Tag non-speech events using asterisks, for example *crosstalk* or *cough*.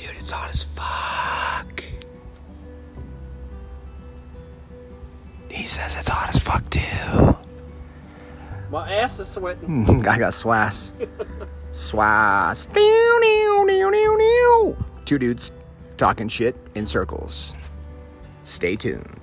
Dude, it's hot as fuck. He says it's hot as fuck too. My ass is sweating. *laughs* I got swass. Swass. Dew, dew, dew, dew, dew. Two dudes talking shit in circles. Stay tuned.